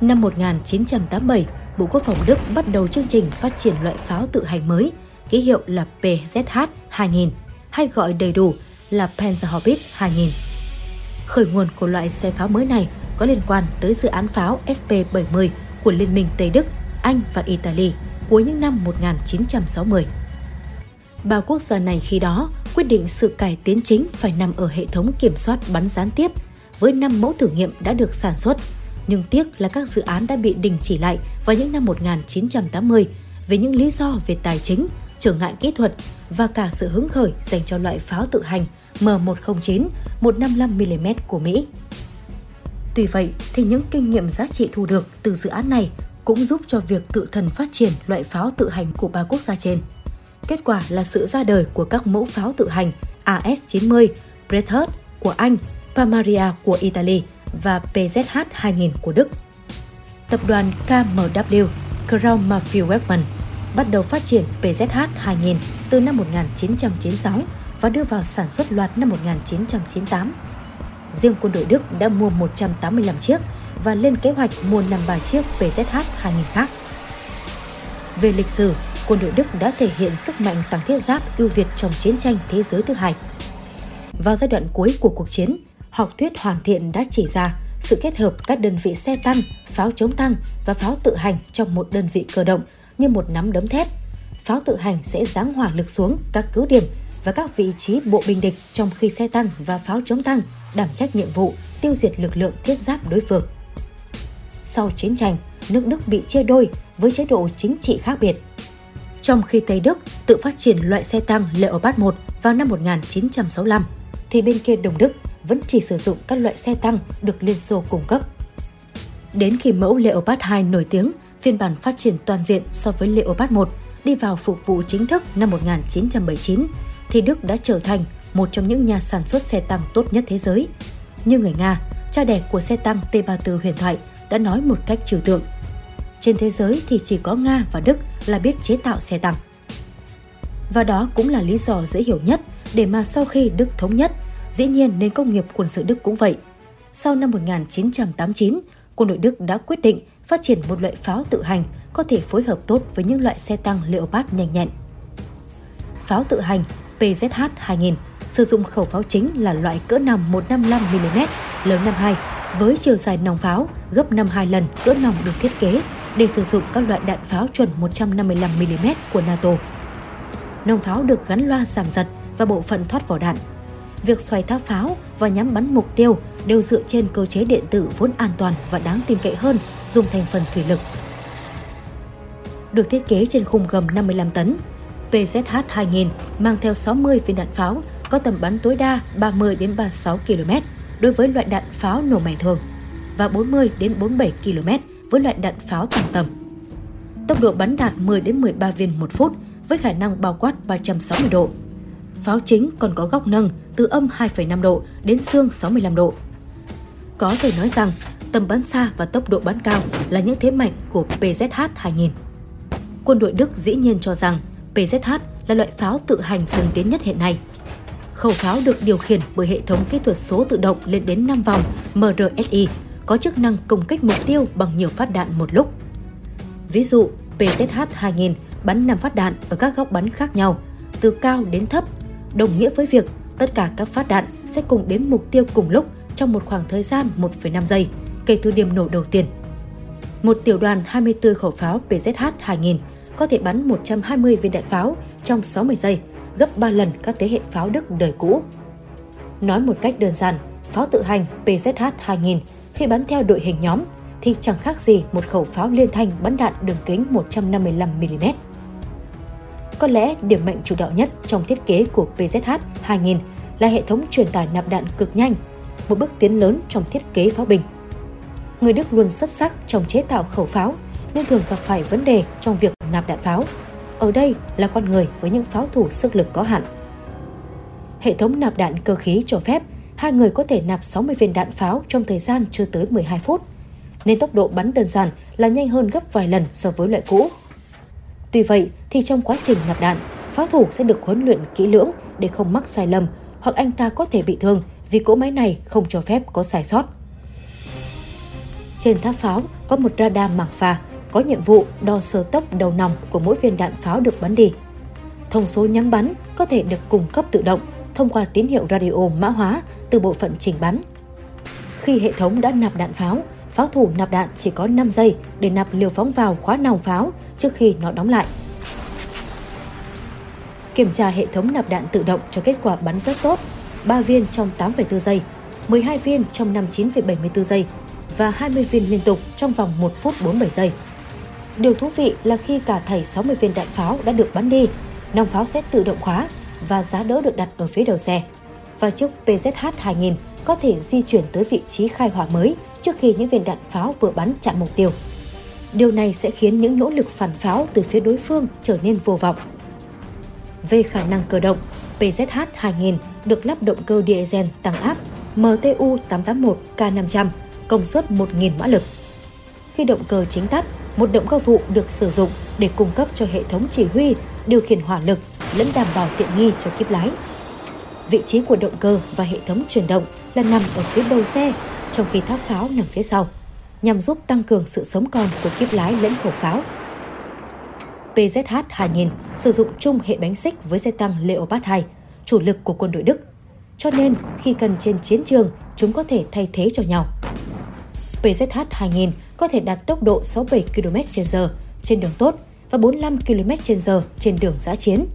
Năm 1987, Bộ Quốc phòng Đức bắt đầu chương trình phát triển loại pháo tự hành mới, ký hiệu là PZH-2000, hay gọi đầy đủ là Panzerhaubitze 2000. Khởi nguồn của loại xe pháo mới này có liên quan tới dự án pháo SP-70 của Liên minh Tây Đức, Anh và Italy cuối những năm 1960. Ba quốc gia này khi đó quyết định sự cải tiến chính phải nằm ở hệ thống kiểm soát bắn gián tiếp, với 5 mẫu thử nghiệm đã được sản xuất. Nhưng tiếc là các dự án đã bị đình chỉ lại vào những năm 1980 vì những lý do về tài chính, trở ngại kỹ thuật và cả sự hứng khởi dành cho loại pháo tự hành M109 155mm của Mỹ. Tuy vậy thì những kinh nghiệm giá trị thu được từ dự án này cũng giúp cho việc tự thần phát triển loại pháo tự hành của ba quốc gia trên. Kết quả là sự ra đời của các mẫu pháo tự hành AS-90, Breithard của Anh, và maria của Italy và PZH-2000 của Đức. Tập đoàn KMW Crown Mafia Weapon bắt đầu phát triển PZH-2000 từ năm 1996 và đưa vào sản xuất loạt năm 1998. Riêng quân đội Đức đã mua 185 chiếc và lên kế hoạch mua 53 chiếc PZH-2000 khác. Về lịch sử, quân đội Đức đã thể hiện sức mạnh tăng thiết giáp ưu việt trong chiến tranh thế giới thứ hai. Vào giai đoạn cuối của cuộc chiến, học thuyết hoàn thiện đã chỉ ra sự kết hợp các đơn vị xe tăng, pháo chống tăng và pháo tự hành trong một đơn vị cơ động như một nắm đấm thép. Pháo tự hành sẽ giáng hỏa lực xuống các cứ điểm và các vị trí bộ binh địch trong khi xe tăng và pháo chống tăng đảm trách nhiệm vụ tiêu diệt lực lượng thiết giáp đối phương. Sau chiến tranh, nước Đức bị chia đôi với chế độ chính trị khác biệt. Trong khi Tây Đức tự phát triển loại xe tăng Leopard 1 vào năm 1965, thì bên kia Đông Đức vẫn chỉ sử dụng các loại xe tăng được Liên Xô cung cấp. Đến khi mẫu Leopard 2 nổi tiếng, phiên bản phát triển toàn diện so với Leopard 1 đi vào phục vụ chính thức năm 1979, thì Đức đã trở thành một trong những nhà sản xuất xe tăng tốt nhất thế giới. Như người Nga, cha đẻ của xe tăng T-34 huyền thoại đã nói một cách trừu tượng. Trên thế giới thì chỉ có Nga và Đức là biết chế tạo xe tăng. Và đó cũng là lý do dễ hiểu nhất để mà sau khi Đức thống nhất, dĩ nhiên nền công nghiệp quân sự Đức cũng vậy. Sau năm 1989, quân đội Đức đã quyết định phát triển một loại pháo tự hành có thể phối hợp tốt với những loại xe tăng Leopard nhanh nhẹn. Pháo tự hành PZH-2000 sử dụng khẩu pháo chính là loại cỡ nòng 155mm lớn 52 với chiều dài nòng pháo gấp 52 lần cỡ nòng được thiết kế để sử dụng các loại đạn pháo chuẩn 155mm của NATO. Nòng pháo được gắn loa giảm giật và bộ phận thoát vỏ đạn. Việc xoay tháp pháo và nhắm bắn mục tiêu đều dựa trên cơ chế điện tử vốn an toàn và đáng tin cậy hơn dùng thành phần thủy lực. Được thiết kế trên khung gầm 55 tấn, PZH-2000 mang theo 60 viên đạn pháo có tầm bắn tối đa 30 đến 36 km đối với loại đạn pháo nổ mày thường và 40 đến 47 km với loại đạn pháo tầm tầm. Tốc độ bắn đạt 10 đến 13 viên một phút với khả năng bao quát 360 độ. Pháo chính còn có góc nâng từ âm 2,5 độ đến dương 65 độ. Có thể nói rằng tầm bắn xa và tốc độ bắn cao là những thế mạnh của PZH-2000. Quân đội Đức dĩ nhiên cho rằng PZH là loại pháo tự hành tân tiến nhất hiện nay. Khẩu pháo được điều khiển bởi hệ thống kỹ thuật số tự động lên đến 5 vòng MRSI, có chức năng công kích mục tiêu bằng nhiều phát đạn một lúc. Ví dụ, PZH-2000 bắn 5 phát đạn ở các góc bắn khác nhau, từ cao đến thấp, đồng nghĩa với việc tất cả các phát đạn sẽ cùng đến mục tiêu cùng lúc trong một khoảng thời gian 1,5 giây kể từ điểm nổ đầu tiên. Một tiểu đoàn 24 khẩu pháo PZH-2000 có thể bắn 120 viên đạn pháo trong 60 giây, gấp 3 lần các thế hệ pháo Đức đời cũ. Nói một cách đơn giản, pháo tự hành PZH-2000 khi bắn theo đội hình nhóm thì chẳng khác gì một khẩu pháo liên thanh bắn đạn đường kính 155mm. Có lẽ điểm mạnh chủ đạo nhất trong thiết kế của PZH-2000 là hệ thống truyền tải nạp đạn cực nhanh, một bước tiến lớn trong thiết kế pháo binh. Người Đức luôn xuất sắc trong chế tạo khẩu pháo nên thường gặp phải vấn đề trong việc nạp đạn pháo. Ở đây là con người với những pháo thủ sức lực có hạn. Hệ thống nạp đạn cơ khí cho phép hai người có thể nạp 60 viên đạn pháo trong thời gian chưa tới 12 phút, nên tốc độ bắn đơn giản là nhanh hơn gấp vài lần so với loại cũ. Tuy vậy thì trong quá trình nạp đạn, pháo thủ sẽ được huấn luyện kỹ lưỡng để không mắc sai lầm hoặc anh ta có thể bị thương vì cỗ máy này không cho phép có sai sót. Trên tháp pháo có một radar mảng pha, có nhiệm vụ đo sơ tốc đầu nòng của mỗi viên đạn pháo được bắn đi. Thông số nhắm bắn có thể được cung cấp tự động thông qua tín hiệu radio mã hóa từ bộ phận chỉnh bắn. Khi hệ thống đã nạp đạn pháo, pháo thủ nạp đạn chỉ có 5 giây để nạp liều phóng vào khóa nòng pháo trước khi nó đóng lại. Kiểm tra hệ thống nạp đạn tự động cho kết quả bắn rất tốt, 3 viên trong 8,4 giây, 12 viên trong 59,74 giây và 20 viên liên tục trong vòng 1 phút 47 giây. Điều thú vị là khi cả thảy 60 viên đạn pháo đã được bắn đi, nòng pháo sẽ tự động khóa và giá đỡ được đặt ở phía đầu xe. Và chiếc PZH 2000 có thể di chuyển tới vị trí khai hỏa mới trước khi những viên đạn pháo vừa bắn chạm mục tiêu. Điều này sẽ khiến những nỗ lực phản pháo từ phía đối phương trở nên vô vọng. Về khả năng cơ động, PZH 2000 được lắp động cơ diesel tăng áp MTU 881K500 công suất 1.000 mã lực. Khi động cơ chính tắt, một động cơ phụ được sử dụng để cung cấp cho hệ thống chỉ huy, điều khiển hỏa lực lẫn đảm bảo tiện nghi cho kiếp lái. Vị trí của động cơ và hệ thống truyền động là nằm ở phía đầu xe, trong khi tháp pháo nằm phía sau, nhằm giúp tăng cường sự sống còn của kíp lái lẫn khẩu pháo. PZH 2000 sử dụng chung hệ bánh xích với xe tăng Leopard 2, chủ lực của quân đội Đức. Cho nên, khi cần trên chiến trường, chúng có thể thay thế cho nhau. PZH 2000 có thể đạt tốc độ 67 km/h trên đường tốt và 45 km/h trên đường giã chiến.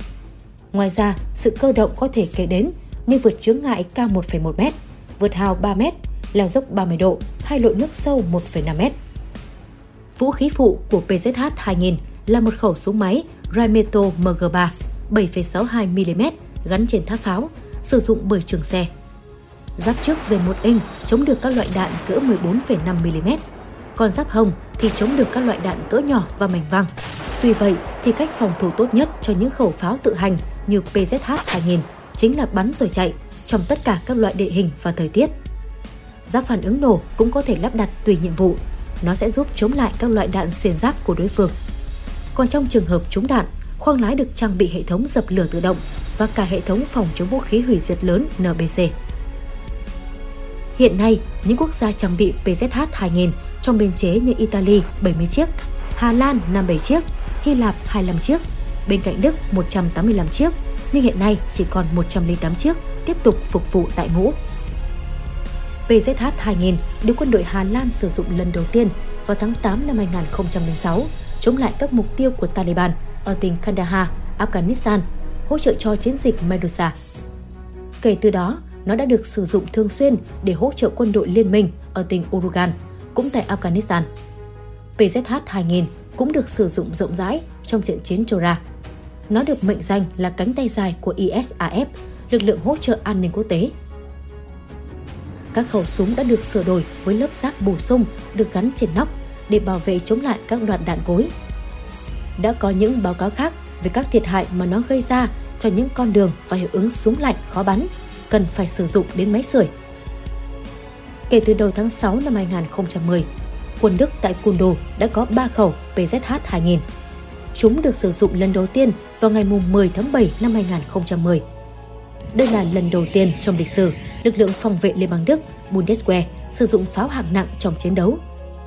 Ngoài ra, sự cơ động có thể kể đến như vượt chướng ngại cao 1,1 m, vượt hào 3 m, leo dốc 30 độ hay lội nước sâu 1,5 m. Vũ khí phụ của PZH 2000 là một khẩu súng máy Rheinmetall MG3 7,62mm gắn trên tháp pháo, sử dụng bởi trường xe. Giáp trước dày 1 inch chống được các loại đạn cỡ 14,5mm, còn giáp hông thì chống được các loại đạn cỡ nhỏ và mảnh văng. Tuy vậy thì cách phòng thủ tốt nhất cho những khẩu pháo tự hành như PZH 2000 chính là bắn rồi chạy trong tất cả các loại địa hình và thời tiết. Giáp phản ứng nổ cũng có thể lắp đặt tùy nhiệm vụ. Nó sẽ giúp chống lại các loại đạn xuyên giáp của đối phương. Còn trong trường hợp trúng đạn, khoang lái được trang bị hệ thống dập lửa tự động và cả hệ thống phòng chống vũ khí hủy diệt lớn NBC. Hiện nay, những quốc gia trang bị PZH 2000 trong biên chế như Italy 70 chiếc, Hà Lan 57 chiếc, Hy Lạp 25 chiếc, bên cạnh Đức 185 chiếc, nhưng hiện nay chỉ còn 108 chiếc tiếp tục phục vụ tại ngũ. PZH 2000 được quân đội Hà Lan sử dụng lần đầu tiên vào tháng 8 năm 2006 chống lại các mục tiêu của Taliban ở tỉnh Kandahar, Afghanistan, hỗ trợ cho chiến dịch Medusa. Kể từ đó, nó đã được sử dụng thường xuyên để hỗ trợ quân đội liên minh ở tỉnh Urugan, cũng tại Afghanistan. PZH 2000 cũng được sử dụng rộng rãi trong trận chiến Chora. Nó được mệnh danh là cánh tay dài của ISAF, lực lượng hỗ trợ an ninh quốc tế. Các khẩu súng đã được sửa đổi với lớp giáp bổ sung được gắn trên nóc để bảo vệ chống lại các đoạn đạn cối. Đã có những báo cáo khác về các thiệt hại mà nó gây ra cho những con đường và hiệu ứng súng lạnh khó bắn, cần phải sử dụng đến máy sưởi. Kể từ đầu tháng 6 năm 2010, quân Đức tại Kundo đã có 3 khẩu PZH 2000. Chúng được sử dụng lần đầu tiên vào ngày 10 tháng 7 năm 2010. Đây là lần đầu tiên trong lịch sử, lực lượng phòng vệ Liên bang Đức, Bundeswehr sử dụng pháo hạng nặng trong chiến đấu.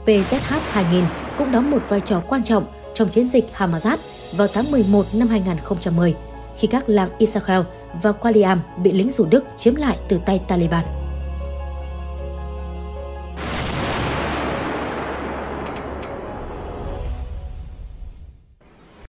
PZH 2000 cũng đóng một vai trò quan trọng trong chiến dịch Hamazat vào tháng 11 năm 2010 khi các làng Isakhel và Qualiam bị lính dù Đức chiếm lại từ tay Taliban.